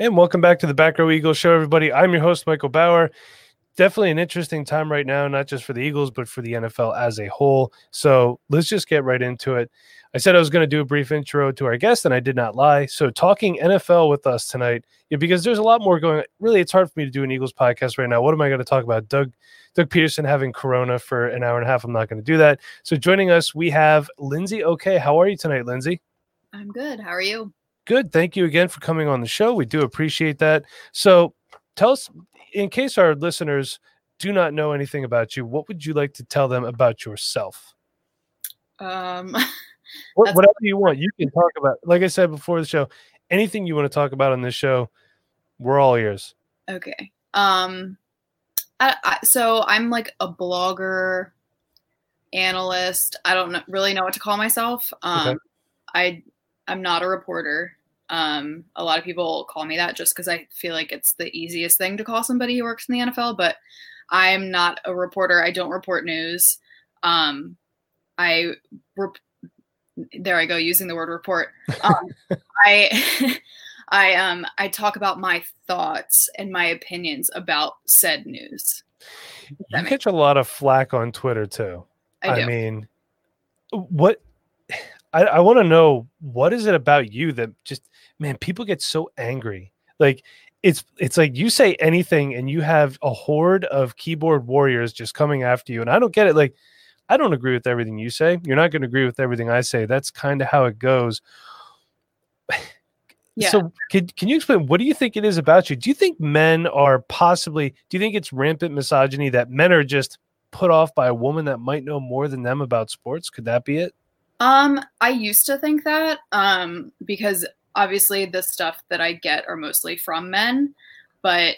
And welcome back to the Back Row Eagles show, everybody. I'm your host, Michael Bauer. Definitely an interesting time right now, not just for the Eagles, but for the NFL as a whole. So let's just get right into it. I said I was going to do a brief intro to our guest, and I did not lie. So, talking NFL with us tonight, because there's a lot more going. Really, it's hard for me to do an Eagles podcast right now. What am I going to talk about? Doug, Doug Pederson having Corona for an hour and a half. I'm not going to do that. So, joining us, we have Lindsey. Okay, how are you tonight, Lindsey? I'm good. How are you? Good. Thank you again for coming on the show. We do appreciate that. So, tell us, in case our listeners do not know anything about you, what would you like to tell them about yourself? Um. What, whatever you want, you can talk about. Like I said before the show, anything you want to talk about on this show, we're all ears. Okay. Um, I, I, so I'm like a blogger, analyst. I don't know, really know what to call myself. Um, okay. I I'm not a reporter. Um, a lot of people call me that just because I feel like it's the easiest thing to call somebody who works in the NFL. But I am not a reporter. I don't report news. Um, I rep- there I go using the word report. Um, I I um I talk about my thoughts and my opinions about said news. You catch a lot of flack on Twitter too. I, I mean, what I, I want to know what is it about you that just man people get so angry like it's it's like you say anything and you have a horde of keyboard warriors just coming after you and I don't get it like I don't agree with everything you say. You're not going to agree with everything I say. That's kind of how it goes. Yeah. So can, can you explain what do you think it is about you? Do you think men are possibly do you think it's rampant misogyny that men are just put off by a woman that might know more than them about sports? Could that be it? Um, I used to think that um because obviously the stuff that I get are mostly from men, but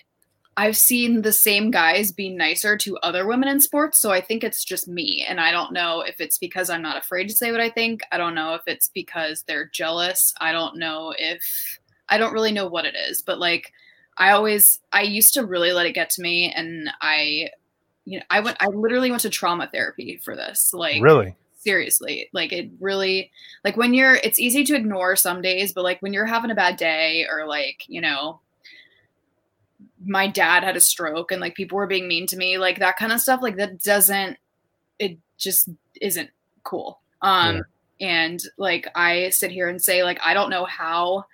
I've seen the same guys be nicer to other women in sports. So I think it's just me. And I don't know if it's because I'm not afraid to say what I think. I don't know if it's because they're jealous. I don't know if I don't really know what it is. But like I always I used to really let it get to me and I you know I went I literally went to trauma therapy for this. Like Really? Seriously like it really like when you're it's easy to ignore some days but like when you're having a bad day or like you know my dad had a stroke and like people were being mean to me, like that kind of stuff, like that doesn't it just isn't cool. Um yeah. and like I sit here and say like I don't know how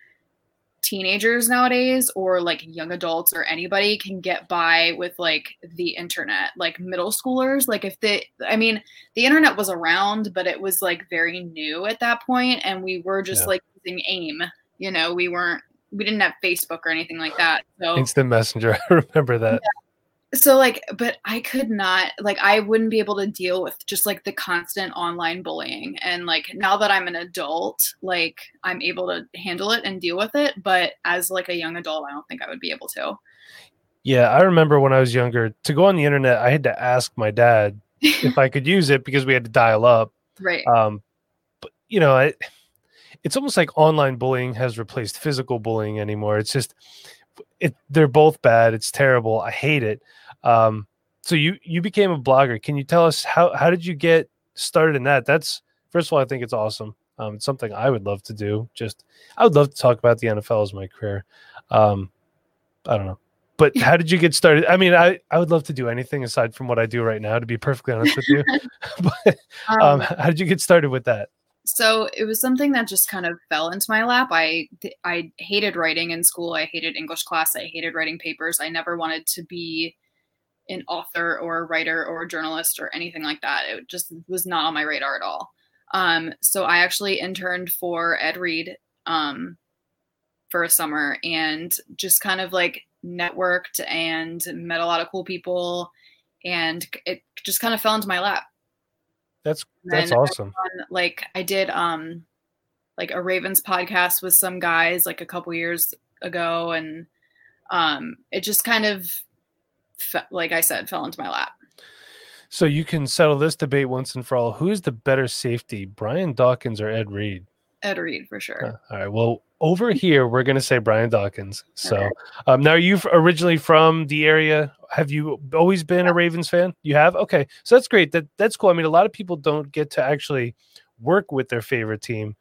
teenagers nowadays or like young adults or anybody can get by with like the internet like middle schoolers like if the i mean the internet was around but it was like very new at that point and we were just yeah. like using aim you know we weren't we didn't have Facebook or anything like that. So instant messenger. I remember that. Yeah. So like, but I could not like I wouldn't be able to deal with just like the constant online bullying. And like now that I'm an adult, like I'm able to handle it and deal with it. But as like a young adult, I don't think I would be able to. Yeah, I remember when I was younger, to go on the internet, I had to ask my dad if I could use it because we had to dial up. Right. Um, but you know, I it's almost like online bullying has replaced physical bullying anymore. It's just it they're both bad. It's terrible. I hate it. Um, so you you became a blogger. Can you tell us how how did you get started in that? That's first of all, I think it's awesome. Um, it's something I would love to do. Just I would love to talk about the NFL as my career. Um, I don't know. But how did you get started? I mean, I, I would love to do anything aside from what I do right now, to be perfectly honest with you. but um, um, how did you get started with that? so it was something that just kind of fell into my lap. I I hated writing in school. I hated English class. I hated writing papers. I never wanted to be an author or a writer or a journalist or anything like that. It just was not on my radar at all. Um, so I actually interned for Ed Reed um, for a summer and just kind of like networked and met a lot of cool people, and it just kind of fell into my lap. That's that's awesome. like I did um like a Ravens podcast with some guys like a couple years ago and um it just kind of like I said fell into my lap. So you can settle this debate once and for all. Who is the better safety, Brian Dawkins or Ed Reed? Ed Reed for sure. Uh, all right. Well, over here we're going to say Brian Dawkins. So um, now, are you originally from the area? Have you always been a Ravens fan? You have. Okay, so that's great. That that's cool. I mean, a lot of people don't get to actually work with their favorite team,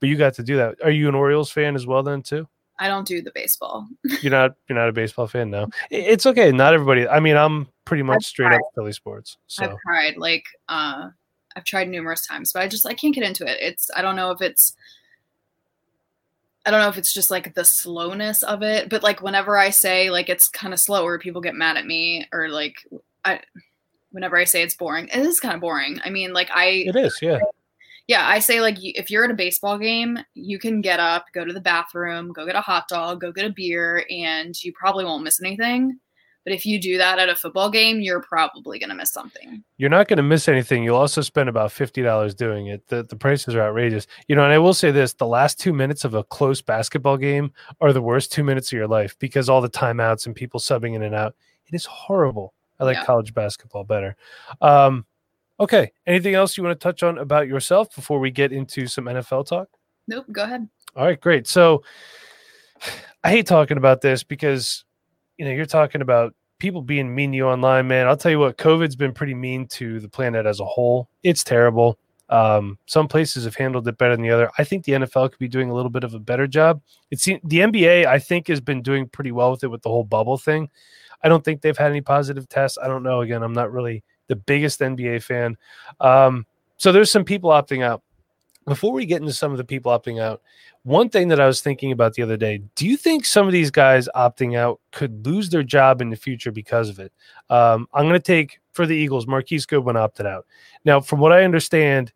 but you got to do that. Are you an Orioles fan as well then too? I don't do the baseball. You're not you're not a baseball fan, no. It's okay. Not everybody. I mean, I'm pretty much I've straight up Philly sports. So I've tried like uh I've tried numerous times, but I just I can't get into it. It's I don't know if it's I don't know if it's just like the slowness of it, but like whenever I say like it's kind of slower, people get mad at me or like I whenever I say it's boring, it is kind of boring. I mean, like I it is, yeah. Yeah, I say like if you're at a baseball game, you can get up, go to the bathroom, go get a hot dog, go get a beer, and you probably won't miss anything. But if you do that at a football game, you're probably gonna miss something. You're not going to miss anything. You'll also spend about fifty dollars doing it. The the prices are outrageous. You know, and I will say this: the last two minutes of a close basketball game are the worst two minutes of your life because all the timeouts and people subbing in and out. It is horrible. I like Yeah. college basketball better. Um, okay. Anything else you want to touch on about yourself before we get into some NFL talk? Nope, go ahead. All right, great. So I hate talking about this because you know you're talking about people being mean to you online, man. I'll tell you what, COVID's been pretty mean to the planet as a whole. It's terrible. Um, some places have handled it better than the other. I think the NFL could be doing a little bit of a better job. It's the NBA, I think, has been doing pretty well with it with the whole bubble thing. I don't think they've had any positive tests. I don't know. Again, I'm not really the biggest NBA fan. Um, so there's some people opting out. Before we get into some of the people opting out, one thing that I was thinking about the other day, do you think some of these guys opting out could lose their job in the future because of it? Um, I'm going to take for the Eagles, Marquise Goodwin opted out. Now, from what I understand,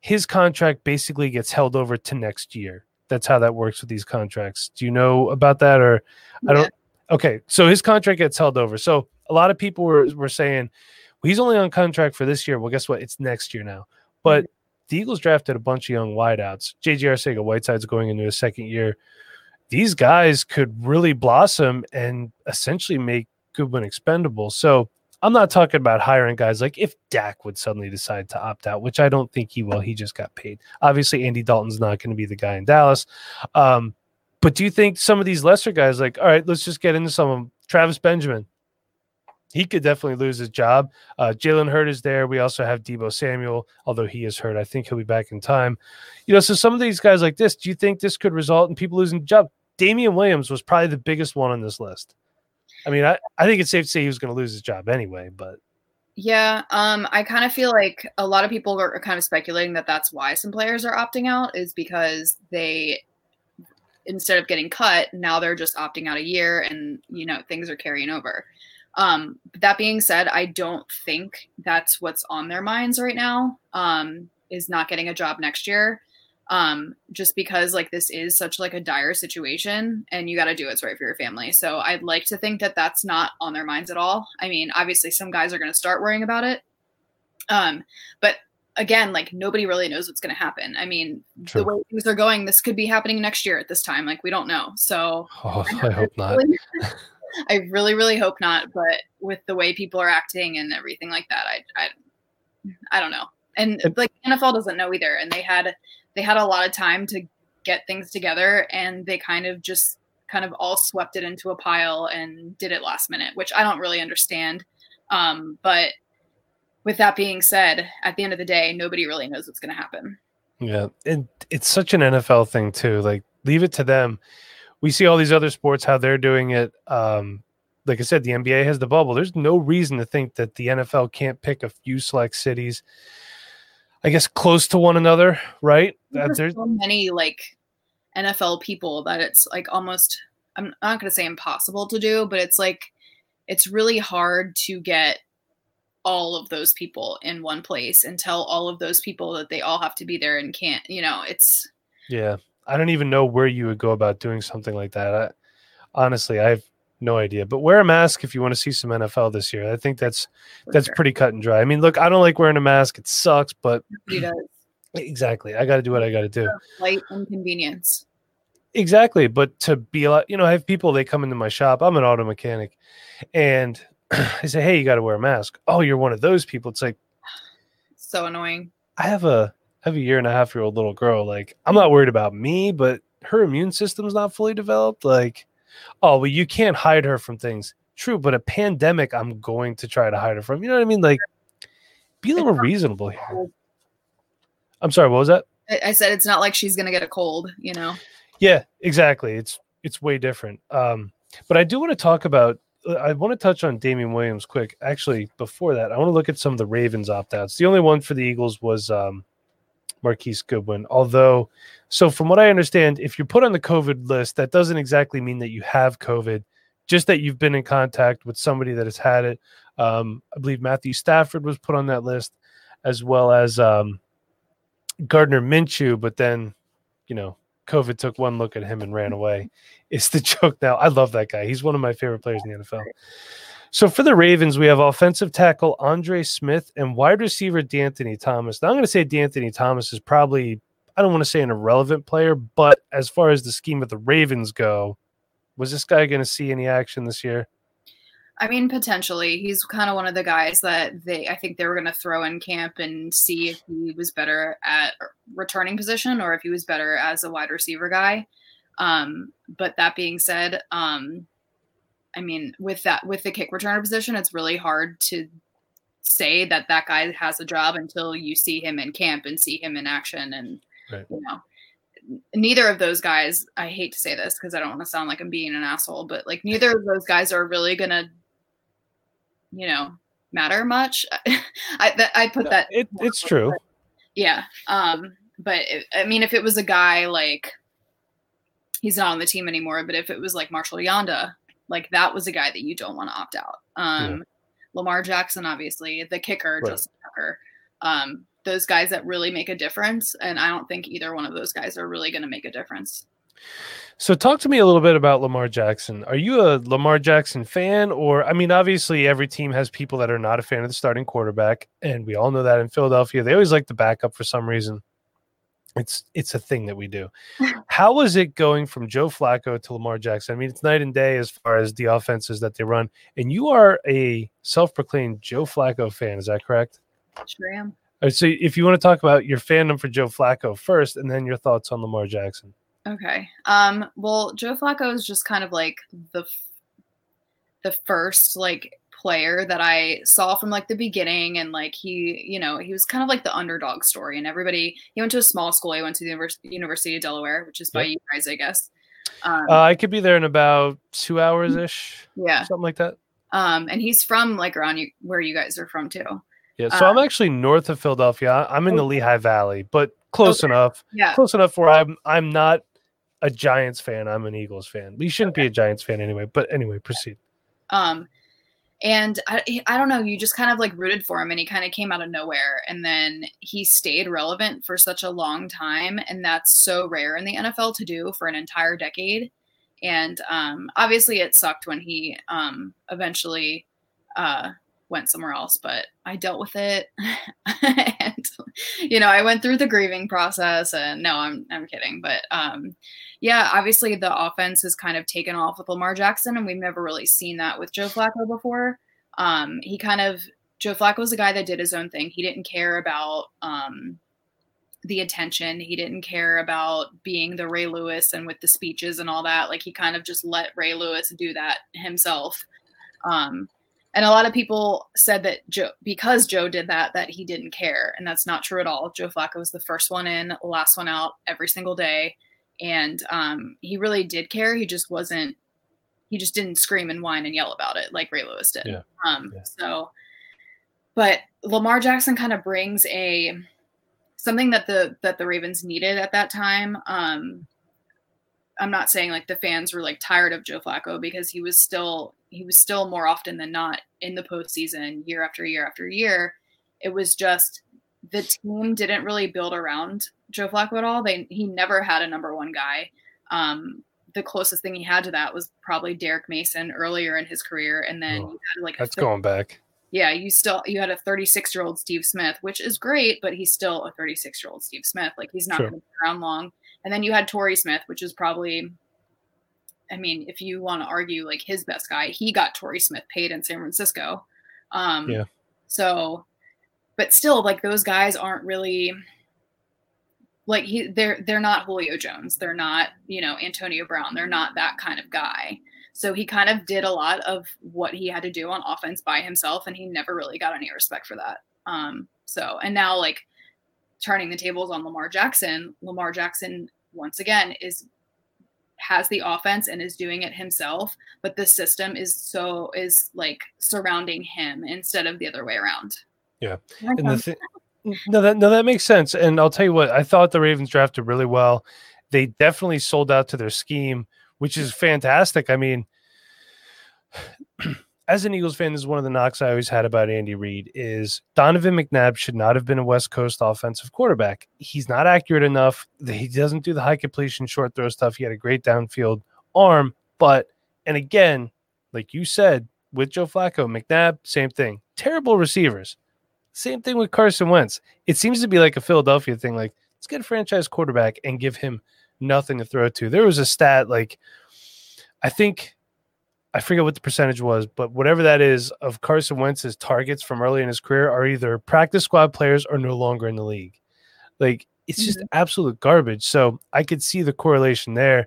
his contract basically gets held over to next year. That's how that works with these contracts. Do you know about that or I don't okay, so his contract gets held over. So a lot of people were, were saying, well, he's only on contract for this year. Well, guess what? It's next year now. But the Eagles drafted a bunch of young wideouts. JJ Arcega Whiteside's going into his second year. These guys could really blossom and essentially make Goodwin expendable. So I'm not talking about hiring guys like if Dak would suddenly decide to opt out, which I don't think he will. He just got paid. Obviously, Andy Dalton's not going to be the guy in Dallas. Um, but do you think some of these lesser guys, like, all right, let's just get into some of them. Travis Benjamin, he could definitely lose his job. Uh, Jalen Hurd is there. We also have Deebo Samuel, although he is hurt. I think he'll be back in time. You know, so some of these guys like this, do you think this could result in people losing job? Damien Williams was probably the biggest one on this list. I mean, I, I think it's safe to say he was going to lose his job anyway, but Yeah, um, I kind of feel like a lot of people are kind of speculating that that's why some players are opting out is because they, instead of getting cut, now they're just opting out a year, and you know things are carrying over. Um, that being said, I don't think that's what's on their minds right now. Um, is not getting a job next year, um, just because like this is such like a dire situation, and you got to do what's right for your family. So I'd like to think that that's not on their minds at all. I mean, obviously, some guys are going to start worrying about it, um, but again, like nobody really knows what's going to happen. I mean, True. the way things are going, this could be happening next year at this time. Like we don't know. So oh, I hope not. really- I really, really hope not. But with the way people are acting and everything like that, I, I, I don't know. And like NFL doesn't know either. And they had, they had a lot of time to get things together, and they kind of just kind of all swept it into a pile and did it last minute, which I don't really understand. Um, but with that being said, at the end of the day, nobody really knows what's going to happen. Yeah, and it's such an NFL thing too. Like, leave it to them. We see all these other sports how they're doing it. Um, like I said, the NBA has the bubble. There's no reason to think that the NFL can't pick a few select cities. I guess close to one another, right? There's there's so many like NFL people that it's like almost I'm not going to say impossible to do, but it's like it's really hard to get all of those people in one place and tell all of those people that they all have to be there and can't, you know, it's yeah. I don't even know where you would go about doing something like that. I, honestly, I have no idea. But wear a mask if you want to see some NFL this year. I think that's for that's sure. pretty cut and dry. I mean, look, I don't like wearing a mask. It sucks, but exactly, I got to do what I got to do. Light inconvenience. Exactly, but to be a lot, you know, I have people they come into my shop. I'm an auto mechanic, and I say, "Hey, you got to wear a mask." Oh, you're one of those people. It's like So annoying. I have a I have a year and a half year old little girl. Like I'm not worried about me, but her immune system's not fully developed. Like, oh, well, you can't hide her from things. True, but a pandemic, I'm going to try to hide her from. You know what I mean? Like, be a little reasonable here. I'm sorry. What was that? I, said it's not like she's going to get a cold, you know. Yeah, exactly. It's it's way different. Um, but I do want to talk about. uh, I want to touch on Damien Williams quick. Actually, before that, I want to look at some of the Ravens opt outs. The only one for the Eagles was um, Marquise Goodwin. Although, so from what I understand, if you're put on the COVID list, that doesn't exactly mean that you have COVID, just that you've been in contact with somebody that has had it. Um, I believe Matthew Stafford was put on that list, as well as um, Gardner Minshew. But then, you know, COVID took one look at him and ran away. It's the joke now. I love that guy. He's one of my favorite players in the NFL. So for the Ravens, we have offensive tackle Andre Smith and wide receiver De'Anthony Thomas. Now I'm going to say De'Anthony Thomas is probably I don't want to say an irrelevant player, but as far as the scheme of the Ravens go, was this guy going to see any action this year? I mean, potentially. He's kind of one of the guys that they I think they were going to throw in camp and see if he was better at returning position or if he was better as a wide receiver guy. Um, but that being said, um, I mean, with that with the kick returner position, it's really hard to say that that guy has a job until you see him in camp and see him in action and Right. you know neither of those guys i hate to say this because i don't want to sound like i'm being an asshole but like neither of those guys are really gonna you know matter much i that, i put that It, it's true. yeah um but it, i mean if it was a guy like he's not on the team anymore but if it was like marshal yanda like that was a guy that you don't want to opt out um lamar jackson obviously the kicker Right. justin tucker um those guys that really make a difference and i don't think either one of those guys are really going to make a difference So talk to me a little bit about Lamar Jackson. Are you a Lamar Jackson fan or I mean obviously every team has people that are not a fan of the starting quarterback and we all know that in Philadelphia they always like the backup for some reason. It's it's a thing that we do. How was it going from Joe Flacco to Lamar Jackson? I mean it's night and day as far as the offenses that they run and you are a self-proclaimed Joe Flacco fan, is that correct? sure am All right, so if you want to talk about your fandom for Joe Flacco first and then your thoughts on Lamar Jackson. Okay. Um, well, Joe Flacco is just kind of like the f- the first like player that I saw from like the beginning, and like he, you know, he was kind of like the underdog story, and everybody. He went to a small school. He went to the Univers- University of Delaware, which is by Yep. you guys, I guess. Um, Uh, I could be there in about two hours ish, yeah. something like that. Um, and he's from like around you where you guys are from too. Yeah, so Uh, I'm actually north of Philadelphia. I'm in the Lehigh Valley, but close Okay. enough. Yeah. Close enough where I'm I'm not a Giants fan. I'm an Eagles fan. We shouldn't be a Giants fan anyway. But anyway, proceed. Um, and I, I don't know, you just kind of like rooted for him and he kind of came out of nowhere. And then he stayed relevant for such a long time. And that's so rare in the NFL to do for an entire decade. And um, obviously it sucked when he um, eventually uh, went somewhere else, but I dealt with it. and, you know, I went through the grieving process and no, I'm, I'm kidding. But um, yeah, obviously the offense has kind of taken off with Lamar Jackson, and we've never really seen that with Joe Flacco before. Um, he kind of Joe Flacco was a guy that did his own thing. He didn't care about um, the attention. He didn't care about being the Ray Lewis and with the speeches and all that. Like he kind of just let Ray Lewis do that himself. Um, and a lot of people said that Joe, because Joe did that, that he didn't care, and that's not true at all. Joe Flacco was the first one in, last one out every single day and um, he really did care. He just wasn't. He just didn't scream and whine and yell about it like Ray Lewis did. Yeah. Um, Yeah. So, but Lamar Jackson kind of brings a something that the that the Ravens needed at that time. Um, I'm not saying like the fans were like tired of Joe Flacco because he was still he was still more often than not in the postseason year after year after year. It was just the team didn't really build around Joe Flacco at all. They he never had a number one guy. Um, the closest thing he had to that was probably Derrick Mason earlier in his career, and then Oh, you had like That's going back. yeah, you still you had a 36 year old Steve Smith, which is great, but he's still a 36 year old Steve Smith. Like he's not Sure. going to be around long. And then you had Torrey Smith, which is probably, I mean, if you want to argue like his best guy, he got Torrey Smith paid in San Francisco. Um, Yeah. So, but still, like those guys aren't really like he they're they're not Julio Jones. They're not you know Antonio Brown. They're not that kind of guy. So he kind of did a lot of what he had to do on offense by himself, and he never really got any respect for that. Um, so and now like turning the tables on Lamar Jackson, Lamar Jackson once again is has the offense and is doing it himself, but the system is so is like surrounding him instead of the other way around. Yeah. And the thing no, that no, that makes sense. And I'll tell you what, I thought the Ravens drafted really well. They definitely sold out to their scheme, which is fantastic. I mean, as an Eagles fan, this is one of the knocks I always had about Andy Reid is Donovan McNabb should not have been a West Coast offensive quarterback. He's not accurate enough. He doesn't do the high completion, short throw stuff. He had a great downfield arm, but and again, like you said, with Joe Flacco, McNabb, same thing. Terrible receivers. Same thing with Carson Wentz. It seems to be like a Philadelphia thing. Like, let's get a franchise quarterback and give him nothing to throw to. There was a stat like, I think I forget what the percentage was, but whatever that is of Carson Wentz's targets from early in his career are either practice squad players or no longer in the league. Like it's just mm-hmm. absolute garbage. So I could see the correlation there.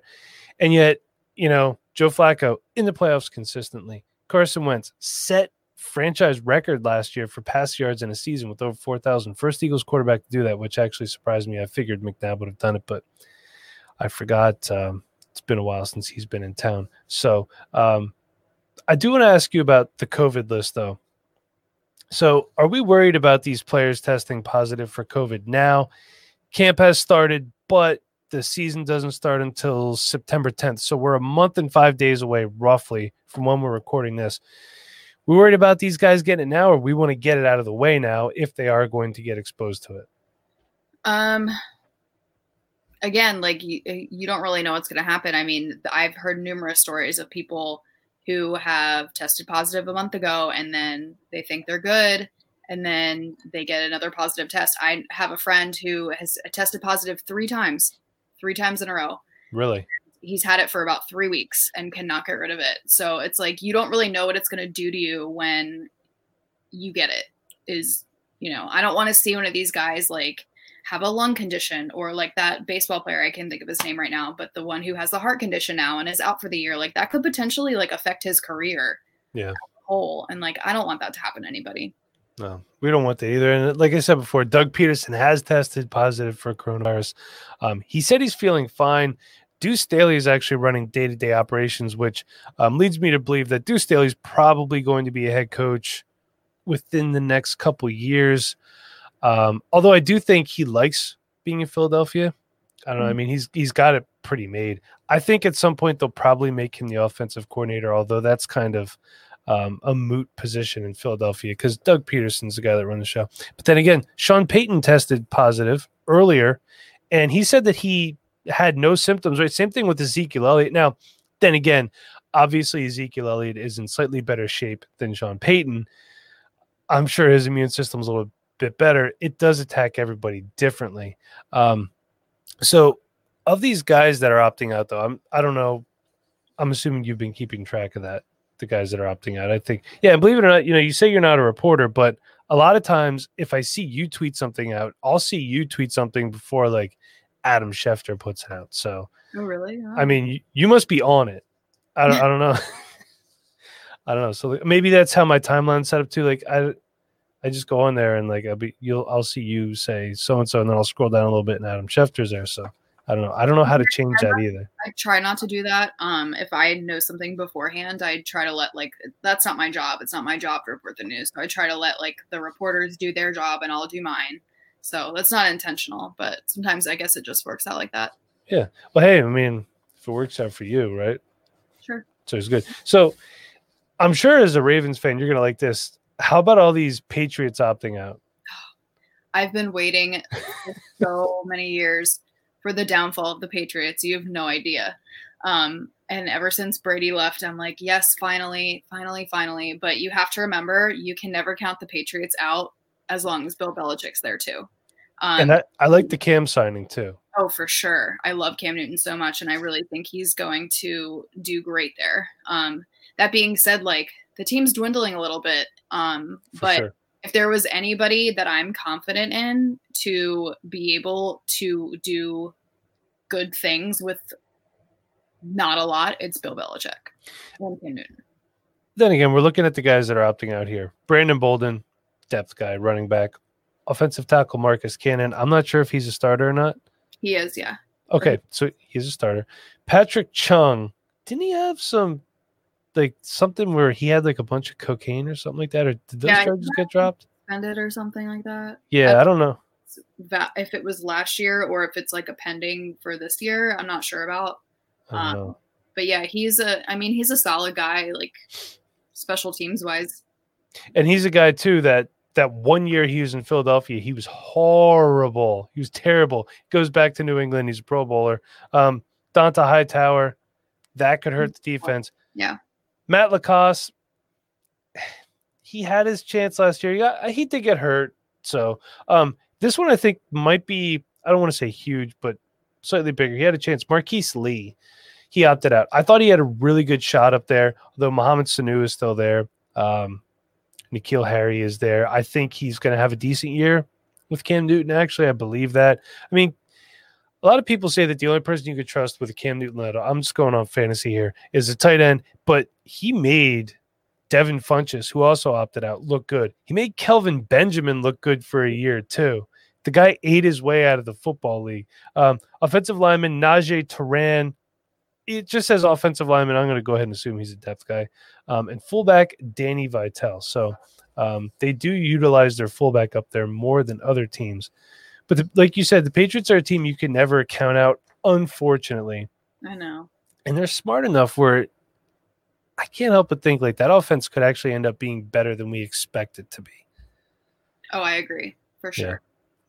And yet, you know, Joe Flacco in the playoffs consistently. Carson Wentz set franchise record last year for pass yards in a season with over 4,000. First Eagles quarterback to do that, which actually surprised me. I figured McNabb would have done it, but I forgot. Um, it's been a while since he's been in town. So um, I do want to ask you about the COVID list, though. So are we worried about these players testing positive for COVID now? Camp has started, but the season doesn't start until September 10th. So we're a month and five days away, roughly, from when we're recording this. We worried about these guys getting it now, or we want to get it out of the way now if they are going to get exposed to it? Um, again, like you, eh, you don't really know what's going to happen. I mean, I've heard numerous stories of people who have tested positive a month ago and then they think they're good and then they get another positive test. I have a friend who has tested positive three times, three times in a row. Really? He's had it for about three weeks and cannot get rid of it. So it's like you don't really know what it's going to do to you when you get it. Is, you know, I don't want to see one of these guys like have a lung condition or like that baseball player i can't think of his name right now but the one who has the heart condition now and is out for the year like that could potentially like affect his career yeah. whole and like i don't want that to happen to anybody. No we don't want that either and like i said before doug Pederson has tested positive for coronavirus. Um, he said he's feeling fine. Deuce Staley is actually running day to day operations, which um, leads me to believe that Deuce Staley is probably going to be a head coach within the next couple years. Um, although I do think he likes being in Philadelphia. I don't know. I mm-hmm. mean, he's he's got it pretty made. I think at some point they'll probably make him the offensive coordinator, although that's kind of um, a moot position in Philadelphia because Doug Pederson's the guy that runs the show. But then again, Sean Payton tested positive earlier, and he said that he had no symptoms. Right, same thing with Ezekiel Elliott. Now, then again, obviously Ezekiel Elliott is in slightly better shape than Sean Payton. I'm sure his immune system's a little bit better, it does attack everybody differently. Um, so, of these guys that are opting out, though, I'm I don't know. I'm assuming you've been keeping track of that. The guys that are opting out, I think, yeah. and Believe it or not, you know, you say you're not a reporter, but a lot of times, if I see you tweet something out, I'll see you tweet something before like Adam Schefter puts it out. So, oh really? Oh. I mean, you, you must be on it. I don't, I don't know. I don't know. So maybe that's how my timeline set up too. Like I, I just go on there and like I'll be you'll I'll see you say so and so, and then I'll scroll down a little bit and Adam Schefter's there. So I don't know. I don't know how to change that either. I try not to do that. Um, if I know something beforehand, I try to let like that's not my job. It's not my job to report the news. So I try to let like the reporters do their job and I'll do mine. So that's not intentional, but sometimes I guess it just works out like that. Yeah. Well, hey, I mean, if it works out for you, right? Sure. So it's good. So I'm sure as a Ravens fan, you're gonna like this how about all these Patriots opting out? I've been waiting so many years for the downfall of the Patriots. You have no idea. Um, and ever since Brady left, I'm like, yes, finally, finally, finally. But you have to remember, you can never count the Patriots out as long as Bill Belichick's there too. Um, and I, I like the Cam signing too. Oh, for sure. I love Cam Newton so much, and I really think he's going to do great there. Um, that being said, like the team's dwindling a little bit. Um, but sure. if there was anybody that I'm confident in to be able to do good things with not a lot, it's Bill Belichick and Cam Newton. Then again, we're looking at the guys that are opting out here. Brandon Bolden, depth guy, running back. Offensive tackle Marcus Cannon. I'm not sure if he's a starter or not. He is, yeah. Okay, so he's a starter. Patrick Chung, didn't he have some like something where he had like a bunch of cocaine or something like that, or did those Yeah, charges get dropped? Suspended or something like that. Yeah, I don't know. If it was last year or if it's like a pending for this year, I'm not sure about. I don't Um, know. But yeah, he's a. I mean, he's a solid guy, like special teams wise. And he's a guy too that that one year he was in Philadelphia, he was horrible. He was terrible. Goes back to New England. He's a Pro Bowler. Um, Dont'a Hightower, that could hurt the defense. Yeah. Matt LaCosse, he had his chance last year. He got he did get hurt. So um, this one I think might be I don't want to say huge, but slightly bigger. He had a chance. Marquise Lee, he opted out. I thought he had a really good shot up there, although Mohamed Sanu is still there. Um, N'Keal Harry is there. I think he's going to have a decent year with Cam Newton. Actually, I believe that. I mean, a lot of people say that the only person you could trust with a Cam Newton led, I'm just going on fantasy here, is a tight end, but he made Devin Funchess, who also opted out, look good. He made Kelvin Benjamin look good for a year, too. The guy ate his way out of the football league. Um, offensive lineman Najee Toran. It just says offensive lineman. I'm going to go ahead and assume he's a depth guy. Um, and fullback Danny Vitale. So um, they do utilize their fullback up there more than other teams. But the, like you said, the Patriots are a team you can never count out, unfortunately. I know. And they're smart enough where I can't help but think like that offense could actually end up being better than we expect it to be. Oh, I agree for sure.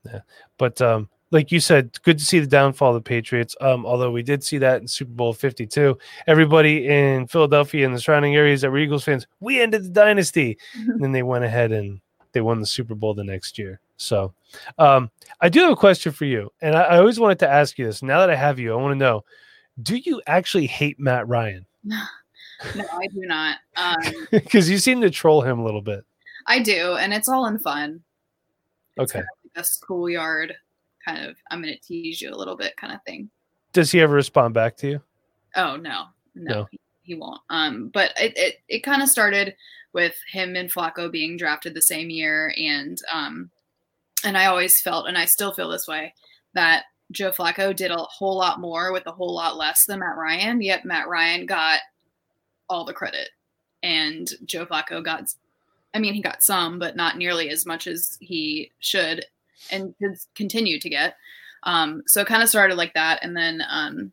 Yeah. sure. But um, like you said, good to see the downfall of the Patriots. Um, although we did see that in Super Bowl 52. Everybody in Philadelphia and the surrounding areas that were Eagles fans, we ended the dynasty. and then they went ahead and they won the Super Bowl the next year. So um, I do have a question for you. And I, I always wanted to ask you this. Now that I have you, I want to know do you actually hate Matt Ryan? no, I do not. Um, Because you seem to troll him a little bit. I do, and it's all in fun. It's Okay. kind of like a schoolyard kind of. I'm going to tease you a little bit, kind of thing. Does he ever respond back to you? Oh no, no, No. He, he won't. Um, but it it, it kind of started with him and Flacco being drafted the same year, and um, and I always felt, and I still feel this way, that Joe Flacco did a whole lot more with a whole lot less than Matt Ryan. Yet Matt Ryan got all the credit, and Joe Flacco got, I mean, he got some, but not nearly as much as he should, and could continue to get. Um, so it kind of started like that, and then um,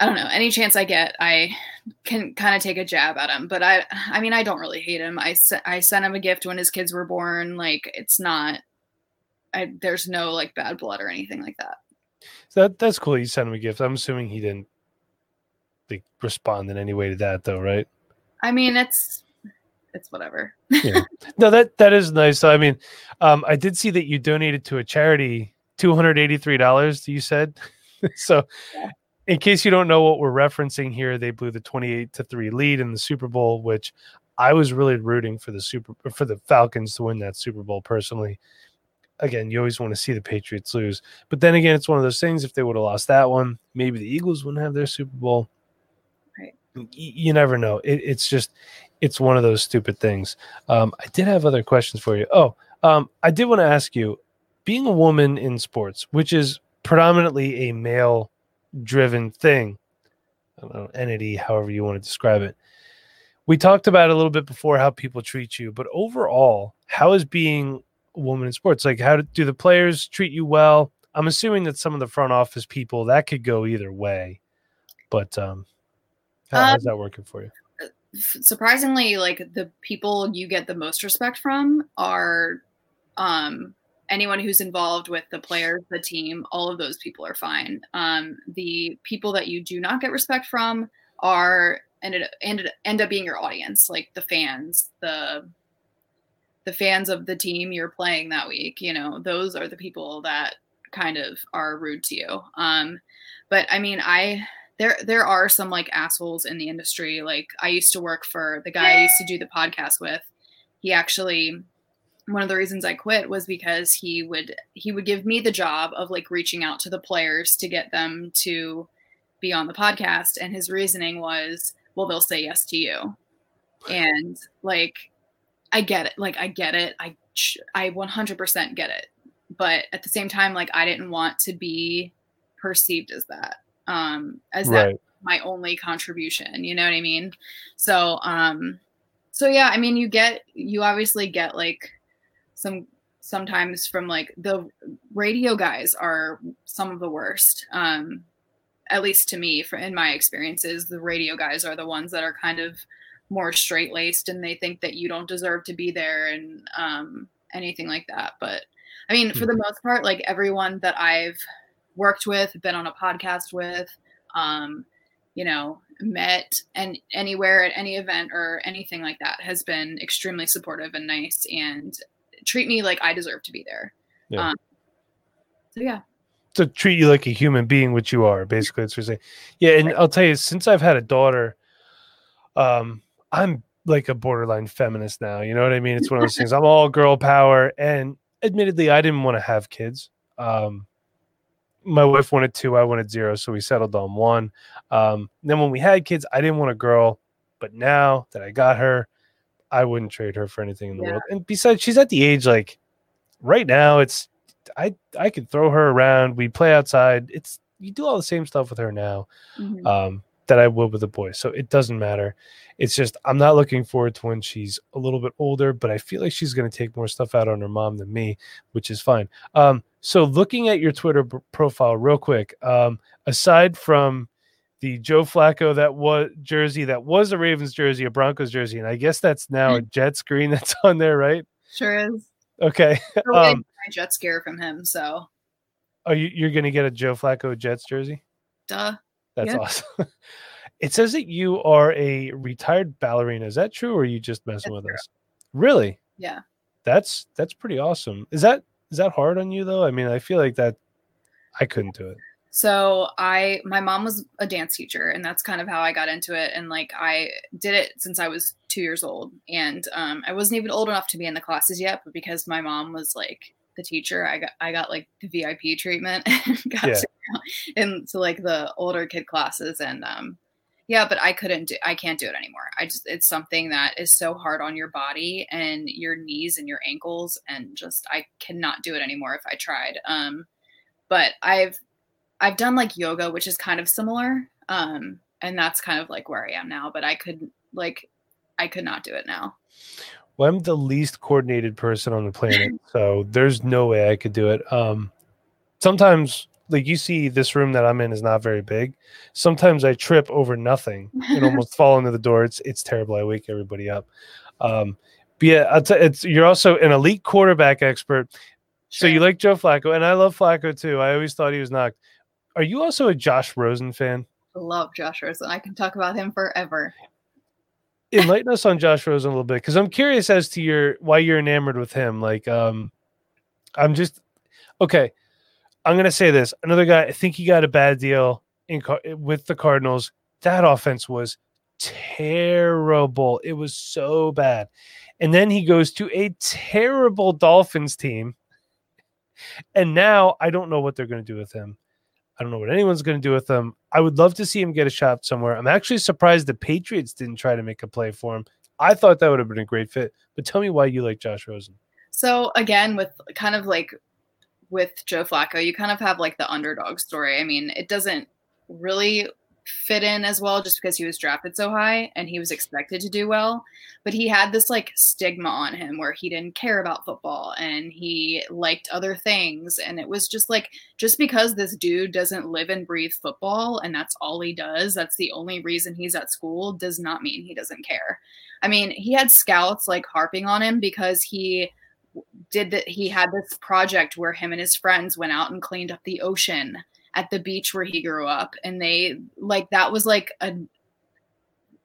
I don't know. Any chance I get, I can kind of take a jab at him. But I, I mean, I don't really hate him. I, I sent him a gift when his kids were born. Like it's not, I there's no like bad blood or anything like that. So that, that's cool. You sent him a gift. I'm assuming he didn't like respond in any way to that, though, right? I mean, it's, it's whatever. yeah. No, that that is nice. I mean, um, I did see that you donated to a charity two hundred eighty three dollars. You said so. Yeah. In case you don't know what we're referencing here, they blew the twenty eight to three lead in the Super Bowl, which I was really rooting for the super for the Falcons to win that Super Bowl personally. Again, you always want to see the Patriots lose, but then again, it's one of those things. If they would have lost that one, maybe the Eagles wouldn't have their Super Bowl. Right. You never know. It, it's just it's one of those stupid things. Um, I did have other questions for you. Oh, um, I did want to ask you, being a woman in sports, which is predominantly a male-driven thing, I don't know, entity, however you want to describe it. We talked about a little bit before how people treat you, but overall, how is being a woman in sports? Like, how do, do the players treat you well? I'm assuming that some of the front office people that could go either way, but um, how, how's that working for you? Surprisingly, like the people you get the most respect from are, um, anyone who's involved with the players, the team. All of those people are fine. Um, the people that you do not get respect from are ended ended end up being your audience, like the fans, the the fans of the team you're playing that week. You know, those are the people that kind of are rude to you. Um, but I mean, I there there are some like assholes in the industry. Like I used to work for the guy I used to do the podcast with. He actually one of the reasons I quit was because he would he would give me the job of like reaching out to the players to get them to be on the podcast. And his reasoning was well they'll say yes to you. And like i get it. Like i get it. I i 100% get it. But at the same time like i didn't want to be perceived as that um as Right. that my only contribution. You know what i mean? So um so yeah i mean you get you obviously get like some sometimes from like the radio guys are some of the worst um at least to me for in my experiences the radio guys are the ones that are kind of more straight laced and they think that you don't deserve to be there and um anything like that. But i mean for the most part like everyone that i've worked with been on a podcast with um you know met and anywhere at any event or anything like that has been extremely supportive and nice and treat me like i deserve to be there Yeah. um, so yeah to treat you like a human being, which you are. Basically, that's what you're saying. Yeah, and I'll tell you, since I've had a daughter, um, I'm like a borderline feminist now. You know what I mean? It's one of those things. I'm all girl power, and admittedly, I didn't want to have kids. Um, my wife wanted two, I wanted zero, so we settled on one. Um, then when we had kids, I didn't want a girl, but now that I got her, I wouldn't trade her for anything in the Yeah. world. And besides, she's at the age like right now. It's I I could throw her around. We play outside. It's you do all the same stuff with her now Mhm. um, that I would with a boy. So it doesn't matter. It's just I'm not looking forward to when she's a little bit older, but I feel like she's going to take more stuff out on her mom than me, which is fine. Um, so looking at your Twitter b- profile real quick, um, aside from the Joe Flacco that was jersey that was a Ravens jersey, a Broncos jersey, and I guess that's now a Jets green that's on there, right? sure is Okay. Um, my jet scare from him so are you you're going to get a Joe Flacco Jets jersey? duh That's Yeah. awesome. it says that you are a retired ballerina. Is that true, or are you just messing That's with true. us? Really? yeah That's that's pretty awesome. Is that is that hard on you though? I mean, I feel like that I couldn't do it. So I my mom was a dance teacher and that's kind of how I got into it and like I did it since I was 2 years old and um I wasn't even old enough to be in the classes yet but because my mom was like the teacher I got I got like the VIP treatment and got Yeah. to into like the older kid classes and um yeah but I couldn't do I can't do it anymore. I just it's something that is so hard on your body and your knees and your ankles and just I cannot do it anymore if I tried. Um but I've I've done like yoga, which is kind of similar. Um, and that's kind of like where I am now, but I could like I could not do it now. Well, I'm the least coordinated person on the planet, so there's no way I could do it. Um, sometimes, like you see, this room that I'm in is not very big. Sometimes I trip over nothing and almost fall into the door. It's it's terrible. I wake everybody up. Um, but yeah, t- it's you're also an elite quarterback expert. So you like Joe Flacco, and I love Flacco too. I always thought he was knocked. Are you also a Josh Rosen fan? love Josh Rosen. I can talk about him forever. Enlighten us on Josh Rosen a little bit, because I'm curious as to your why you're enamored with him. Like, um, I'm just okay. I'm gonna say this. Another guy. I think he got a bad deal in with the Cardinals. That offense was terrible. It was so bad. And then he goes to a terrible Dolphins team. And now I don't know what they're going to do with him. I don't know what anyone's going to do with him. I would love to see him get a shot somewhere. I'm actually surprised the Patriots didn't try to make a play for him. I thought that would have been a great fit. But tell me why you like Josh Rosen. So again, with kind of like with Joe Flacco, you kind of have like the underdog story. I mean, it doesn't really fit in as well just because he was drafted so high and he was expected to do well. But he had this like stigma on him where he didn't care about football and he liked other things. And it was just like, just because this dude doesn't live and breathe football and that's all he does, that's the only reason he's at school, does not mean he doesn't care. I mean, he had scouts like harping on him because he did that he had this project where him and his friends went out and cleaned up the ocean at the beach where he grew up and they like that was like a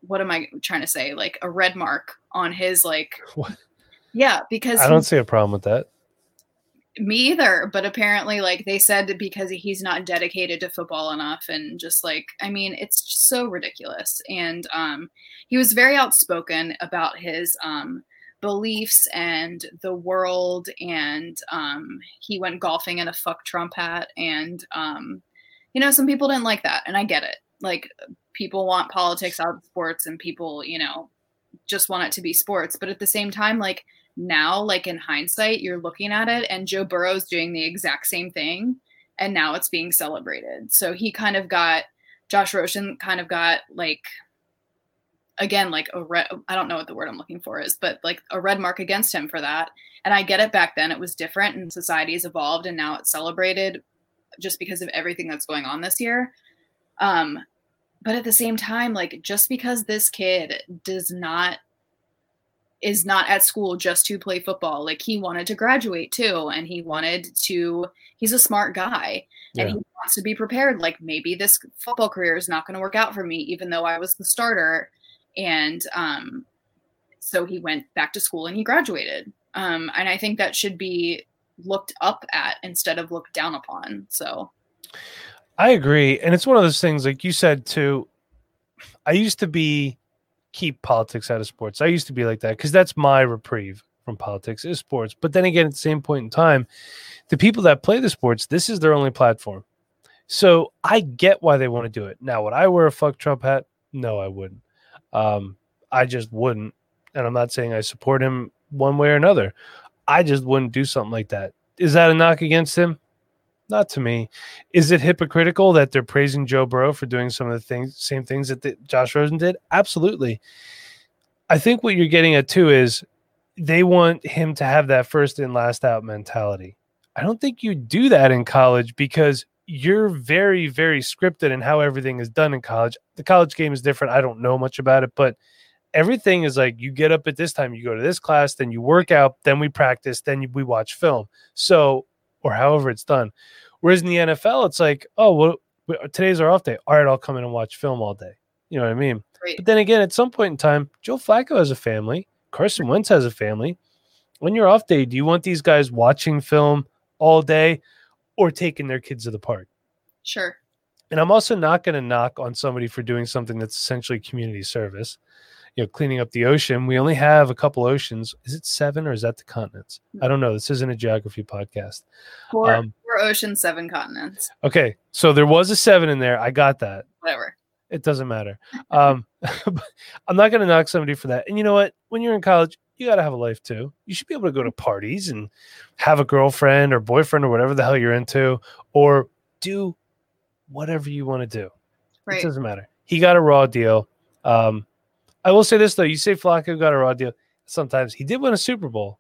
what am i trying to say like a red mark on his like What? yeah because I don't see a problem with that. me either but apparently like they said because he's not dedicated to football enough and just like i mean it's just so ridiculous and um he was very outspoken about his um beliefs and the world and um he went golfing in a fuck trump hat and um you know some people didn't like that and i get it like people want politics out of sports and people you know just want it to be sports but at the same time like now, like in hindsight, you're looking at it and Joe Burrow's doing the exact same thing. and now it's being celebrated. So he kind of got Josh Rosen kind of got like again like a red I don't know what the word I'm looking for is, but like a red mark against him for that. And I get it back then it was different and society has evolved and now it's celebrated just because of everything that's going on this year. Um but at the same time like just because this kid does not is not at school just to play football. Like he wanted to graduate too, and he wanted to. He's a smart guy, and he wants to be prepared. Like maybe this football career is not going to work out for me, even though I was the starter. And um, so he went back to school and he graduated. Um, and I think that should be looked up at instead of looked down upon. So I agree, and it's one of those things, like you said too. I used to be keep politics out of sports. I used to be like that because that's my reprieve from politics is sports. But then again, at the same point in time, the people that play the sports, this is their only platform. So I get why they want to do it. Now, would I wear a fuck Trump hat? No, I wouldn't. Um, I just wouldn't. And I'm not saying I support him one way or another. I just wouldn't do something like that. Is that a knock against him? Not to me. Is it hypocritical that they're praising Joe Burrow for doing some of the things, same things that the, Josh Rosen did? Absolutely. I think what you're getting at too is they want him to have that first in, last out mentality. I don't think you do that in college because you're very, very scripted in how everything is done in college. The college game is different. I don't know much about it, but everything is like you get up at this time, you go to this class, then you work out, then we practice, then we watch film. So, or however it's done. Whereas in the NFL, it's like, oh, well, today's our off day. All right, I'll come in and watch film all day. You know what I mean? But then again, at some point in time, Joe Flacco has a family. Carson Wentz has a family. When you're off day, do you want these guys watching film all day or taking their kids to the park? Sure. And I'm also not going to knock on somebody for doing something that's essentially community service you know cleaning up the ocean. We only have a couple oceans. Is it seven or is that the continents? I don't know. This isn't a geography podcast. Four, um, four oceans seven continents. Okay so there was a seven in there. I got that. Whatever. It doesn't matter. Um i'm not going to knock somebody for that. And you know what? When you're in college you got to have a life too you should be able to go to parties and have a girlfriend or boyfriend or whatever the hell you're into or do whatever you want to do right. it doesn't matter he got a raw deal um I will say this though: you say Flacco got a raw deal. Sometimes he did win a Super Bowl.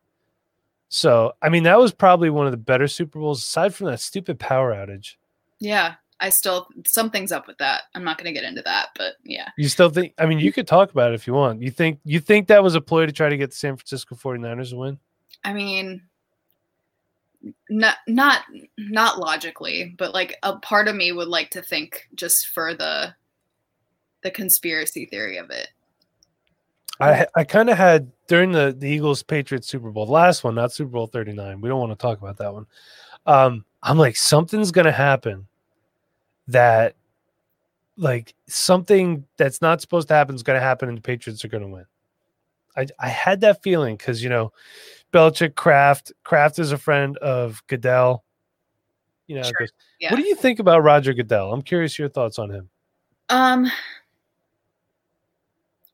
So I mean, that was probably one of the better Super Bowls aside from that stupid power outage. Yeah, I still something's up with that. I'm not going to get into that, but yeah. You still think? I mean, you could talk about it if you want. You think you think that was a ploy to try to get the San Francisco 49ers to win? I mean, not not not logically, but like a part of me would like to think just for the the conspiracy theory of it. I I kind of had during the the Eagles Patriots Super Bowl, the last one, not Super Bowl 39. We don't want to talk about that one. Um, I'm like, something's gonna happen that like something that's not supposed to happen is gonna happen and the Patriots are gonna win. I I had that feeling because you know, Belichick Kraft, Kraft is a friend of Goodell. You know, sure. yeah. what do you think about Roger Goodell? I'm curious your thoughts on him. Um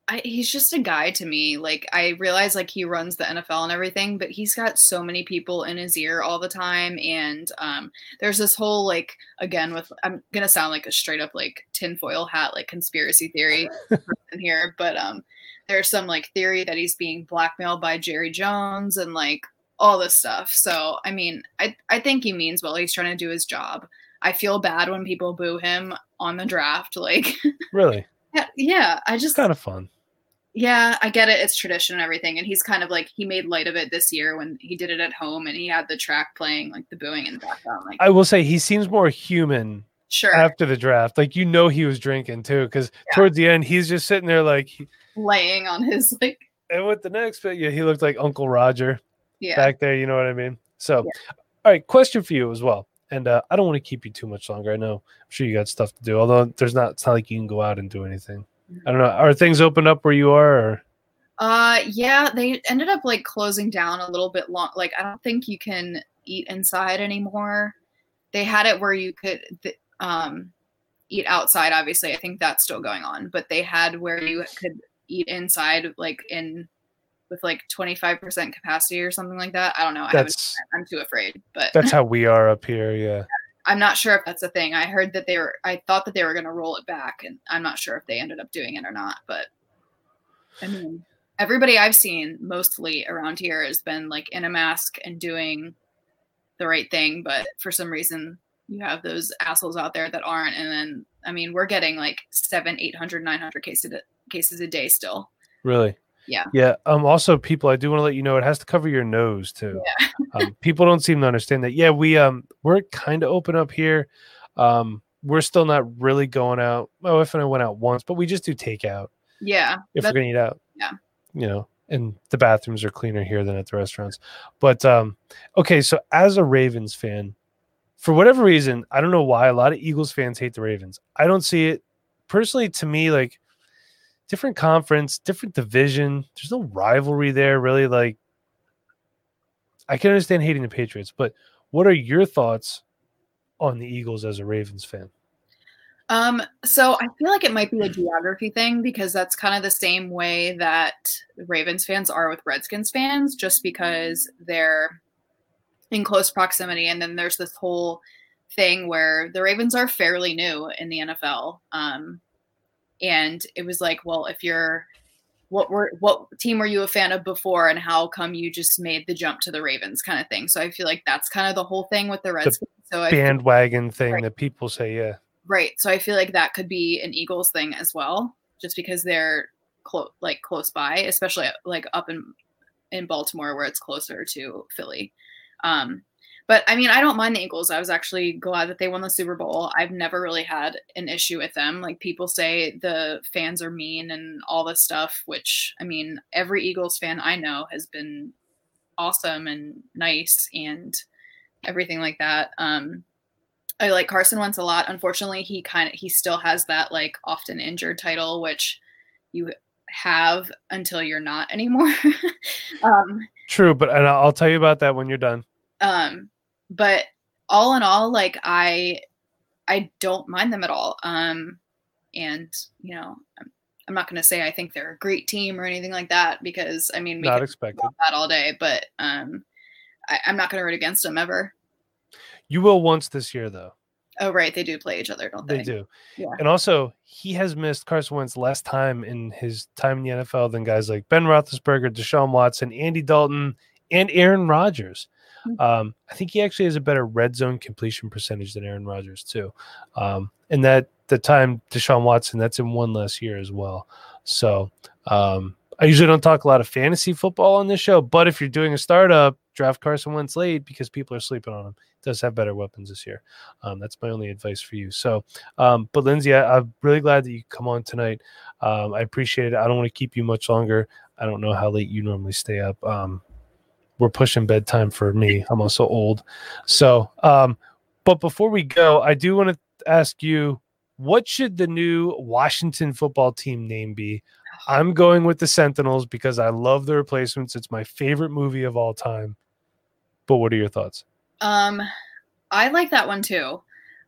I, he's just a guy to me. Like I realize like he runs the NFL and everything, but he's got so many people in his ear all the time. And um, there's this whole like again with I'm gonna sound like a straight up like tinfoil hat like conspiracy theory in here, but um, there's some like theory that he's being blackmailed by Jerry Jones and like all this stuff. So I mean, I I think he means well. He's trying to do his job. I feel bad when people boo him on the draft. Like really. Yeah, yeah, I just kind of fun yeah, I get it. It's tradition and everything. And he's kind of like he made light of it this year when he did it at home and he had the track playing like the booing in the background. Like I will say he seems more human sure after the draft. Like you know he was drinking too, because yeah. towards the end he's just sitting there like laying on his like and with the next bit, yeah, he looked like Uncle Roger yeah. back there, you know what I mean? So yeah. all right, question for you as well. And uh, I don't want to keep you too much longer. I know I'm sure you got stuff to do, although there's not it's not like you can go out and do anything. I don't know. Are things open up where you are or uh, yeah, they ended up like closing down a little bit long. Like, I don't think you can eat inside anymore. They had it where you could um, eat outside. Obviously, I think that's still going on, but they had where you could eat inside, like in with like 25% capacity or something like that. I don't know. I that's, I'm too afraid, but that's how we are up here. Yeah. I'm not sure if that's a thing. I heard that they were. I thought that they were going to roll it back, and I'm not sure if they ended up doing it or not. But I mean, everybody I've seen mostly around here has been like in a mask and doing the right thing, but for some reason you have those assholes out there that aren't. And then, I mean, we're getting like seven, 800, 900 cases, cases a day still. Really? Yeah. Yeah. Um. Also, people, I do want to let you know it has to cover your nose too. Yeah. um, people don't seem to understand that. Yeah, we um we're kind of open up here. Um, we're still not really going out. Oh, if and I went out once, but we just do takeout Yeah. if we're gonna eat out. Yeah. You know, and the bathrooms are cleaner here than at the restaurants. But um, okay, so as a Ravens fan, for whatever reason, I don't know why a lot of Eagles fans hate the Ravens. I don't see it personally. To me, like different conference, different division. There's no rivalry there, really. Like I can understand hating the Patriots, but what are your thoughts on the Eagles as a Ravens fan? Um, so I feel like it might be a geography thing because that's kind of the same way that Ravens fans are with Redskins fans, just because they're in close proximity. And then there's this whole thing where the Ravens are fairly new in the NFL. Um, and it was like, well, if you're what were what team were you a fan of before and how come you just made the jump to the Ravens kind of thing. So I feel like that's kind of the whole thing with the Redskins. so I feel- Bandwagon thing Right. that people say, yeah. Right. So I feel like that could be an Eagles thing as well, just because they're close, like close by, especially like up in in Baltimore where it's closer to Philly. Um, but I mean, I don't mind the Eagles. I was actually glad that they won the Super Bowl. I've never really had an issue with them. Like people say the fans are mean and all this stuff, which I mean, every Eagles fan I know has been awesome and nice and everything like that. Um, I like Carson Wentz a lot. Unfortunately, he kind of he still has that like often injured title, which you have until you're not anymore. um, True, but and I'll tell you about that when you're done. um, but all in all, like I I don't mind them at all. Um, and you know, I'm, I'm not going to say I think they're a great team or anything like that because I mean we Not expected. that all day, but um, I, I'm not going to root against them ever. You will once this year, though. Oh, right, they do play each other, don't they? They do. Yeah. And also, he has missed Carson Wentz less time in his time in the NFL than guys like Ben Roethlisberger, Deshaun Watson, Andy Dalton, and Aaron Rodgers. Hmm. Um, I think he actually has a better red zone completion percentage than Aaron Rodgers too. Um, and that the time Deshaun Watson, that's in one less year as well. So um, I usually don't talk a lot of fantasy football on this show, but if you're doing a startup, draft Carson Wentz late because people are sleeping on him. He does have better weapons this year. Um, that's my only advice for you. So, um, but Lindsey, I, I'm really glad that you come on tonight. Um, I appreciate it. I don't want to keep you much longer. I don't know how late you normally stay up. Um, we're pushing bedtime for me. I'm also old. So, um, but before we go, I do want to ask you what should the new Washington football team name be? I'm going with the Sentinels because I love the replacements. It's my favorite movie of all time. But what are your thoughts? Um, I like that one too.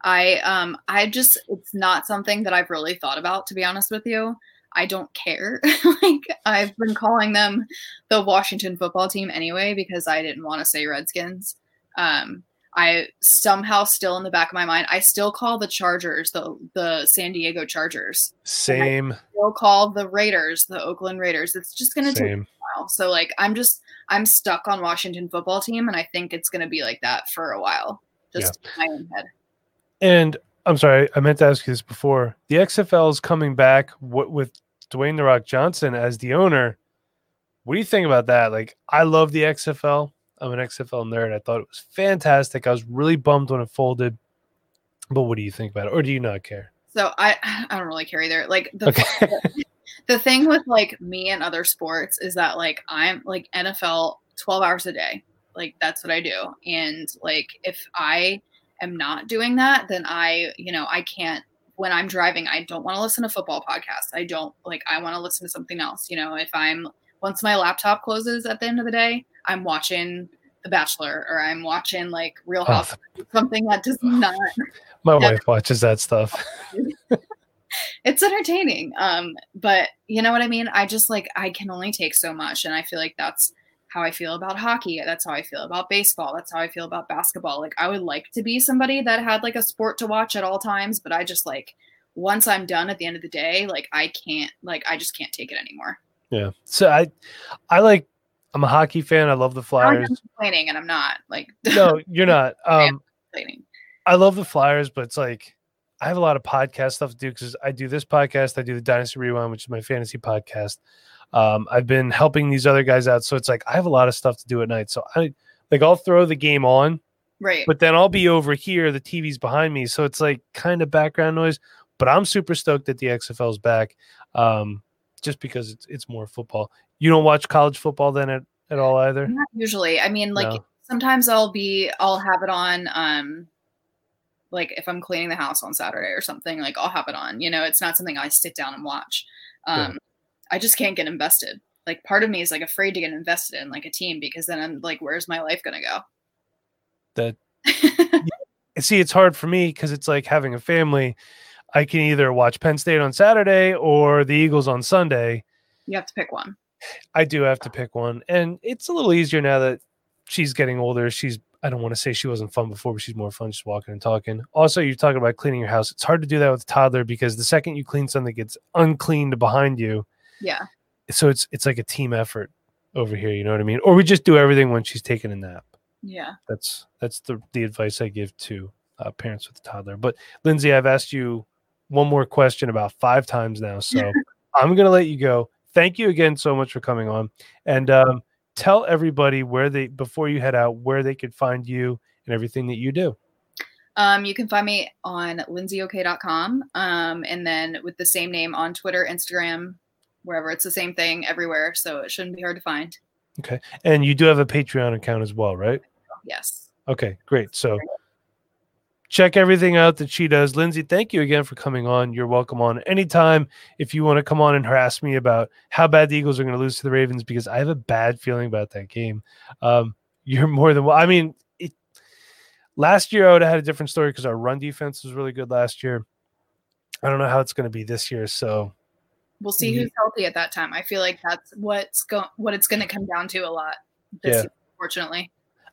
I um I just it's not something that I've really thought about to be honest with you. I don't care. like I've been calling them the Washington football team anyway because I didn't want to say Redskins. Um I somehow still in the back of my mind I still call the Chargers the the San Diego Chargers. Same, Still call the Raiders the Oakland Raiders. It's just going to take same. while. So like I'm just I'm stuck on Washington football team and I think it's gonna be like that for a while. Just in my own head. And I'm sorry, I meant to ask you this before. The XFL is coming back w- with Dwayne the Rock Johnson as the owner. What do you think about that? Like, I love the XFL. I'm an XFL nerd. I thought it was fantastic. I was really bummed when it folded. But what do you think about it, or do you not care? So I I don't really care either. Like the Okay. the thing with like me and other sports is that like I'm like NFL 12 hours a day. Like that's what I do. And like if I am not doing that, then I, you know, I can't when I'm driving, I don't want to listen to football podcasts. I don't like I want to listen to something else. You know, if I'm once my laptop closes at the end of the day, I'm watching The Bachelor or I'm watching like Real Oh, House, something that does not My wife watches that stuff. it's entertaining um but you know what i mean i just like i can only take so much and i feel like that's how I feel about hockey. That's how I feel about baseball. That's how I feel about basketball. Like I would like to be somebody that had like a sport to watch at all times, but I just like once I'm done at the end of the day, like I can't like I just can't take it anymore. Yeah. So I I like I'm a hockey fan. I love the Flyers. I'm complaining and I'm not like no, you're not. Um complaining. I love the Flyers, but it's like I have a lot of podcast stuff to do because I do this podcast, I do the Dynasty Rewind, which is my fantasy podcast. Um, I've been helping these other guys out, so it's like I have a lot of stuff to do at night. So I like I'll throw the game on, Right. but then I'll be over here, the TV's behind me, so it's like kind of background noise. But I'm super stoked that the XFL's back, um, just because it's it's more football. You don't watch college football then at, at all either. Not usually. I mean, like No. sometimes I'll be I'll have it on um like if I'm cleaning the house on Saturday or something, like I'll have it on. You know, it's not something I sit down and watch. Yeah. I just can't get invested. Like part of me is like afraid to get invested in like a team because then I'm like, where's my life gonna go? That see it's hard for me because it's like having a family. I can either watch penn state on saturday or the eagles on sunday. You have to pick one. i do have to pick one and it's a little easier now that she's getting older. She's i don't want to say she wasn't fun before but she's more fun just walking and talking. Also you're talking about cleaning your house. It's hard to do that with a toddler because the second you clean something gets uncleaned behind you Yeah. so it's it's like a team effort over here you know what i mean or we just do everything when she's taking a nap Yeah. that's that's the the advice I give to uh, parents with a toddler. But Lindsey, I've asked you one more question about five times now, so I'm gonna let you go. Thank you again so much for coming on, and um, tell everybody where they before you head out where they could find you and everything that you do. Um, you can find me on lindseyok.com um, and then with the same name on Twitter, Instagram, wherever. It's the same thing everywhere. So it shouldn't be hard to find. Okay. And you do have a Patreon account as well, right? Yes. Okay, great. So check everything out that she does. Lindsey, thank you again for coming on. You're welcome on anytime if you want to come on and harass me about how bad the Eagles are going to lose to the Ravens because I have a bad feeling about that game. Um, you're more than well. I mean, it, last year I would have had a different story because our run defense was really good last year. I don't know how it's going to be this year. So We'll see Ye- who's healthy at that time. I feel like that's what's going what it's going to come down to a lot this Yeah. year, unfortunately.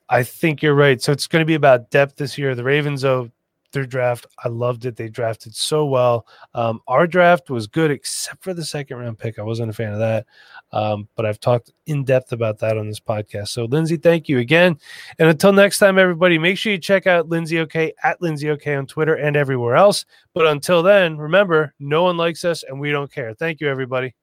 I think you're right. So it's going to be about depth this year. The Ravens, though, their draft, I loved it. They drafted so well. Um, our draft was good, except for the second round pick. I wasn't a fan of that. Um, but I've talked in depth about that on this podcast. So, Lindsey, thank you again. And until next time, everybody, make sure you check out Lindsey OK at Lindsey OK on Twitter and everywhere else. But until then, remember, no one likes us and we don't care. Thank you, everybody.